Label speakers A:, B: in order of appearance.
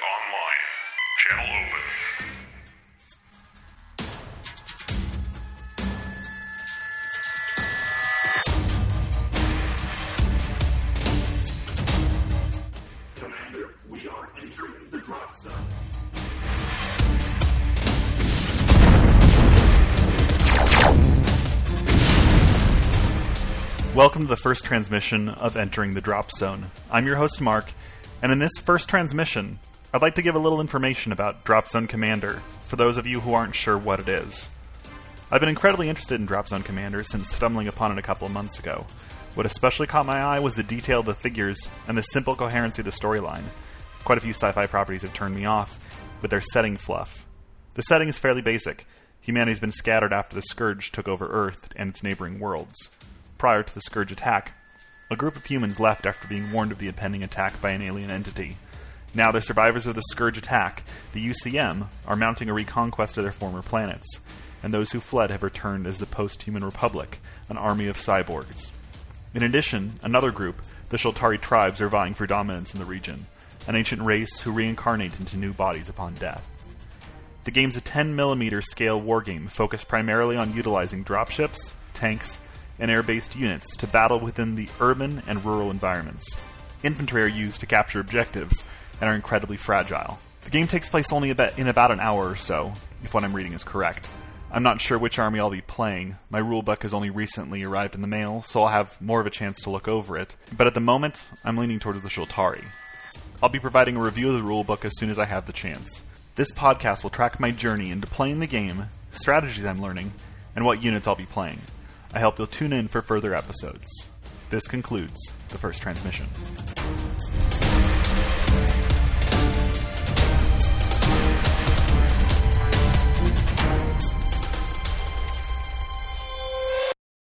A: online. Channel open.
B: Commander, we are entering the drop zone.
C: Welcome to the first transmission of Entering the Drop Zone. I'm your host, Mark, and in this first transmission, I'd like to give a little information about Drop Zone Commander for those of you who aren't sure what it is. I've been incredibly interested in Drop Zone Commander since stumbling upon it a couple of months ago. What especially caught my eye was the detail of the figures and the simple coherency of the storyline. Quite a few sci fi properties have turned me off with their setting fluff. The setting is fairly basic. Humanity's been scattered after the Scourge took over Earth and its neighboring worlds. Prior to the Scourge attack, a group of humans left after being warned of the impending attack by an alien entity. Now, the survivors of the Scourge attack, the UCM, are mounting a reconquest of their former planets, and those who fled have returned as the Post Human Republic, an army of cyborgs. In addition, another group, the Shaltari tribes, are vying for dominance in the region, an ancient race who reincarnate into new bodies upon death. The game's a 10mm scale wargame focused primarily on utilizing dropships, tanks, and air based units to battle within the urban and rural environments. Infantry are used to capture objectives and are incredibly fragile. The game takes place only about, in about an hour or so, if what I'm reading is correct. I'm not sure which army I'll be playing. My rulebook has only recently arrived in the mail, so I'll have more of a chance to look over it. But at the moment, I'm leaning towards the Shaltari. I'll be providing a review of the rulebook as soon as I have the chance. This podcast will track my journey into playing the game, strategies I'm learning, and what units I'll be playing. I hope you'll tune in for further episodes. This concludes the first transmission.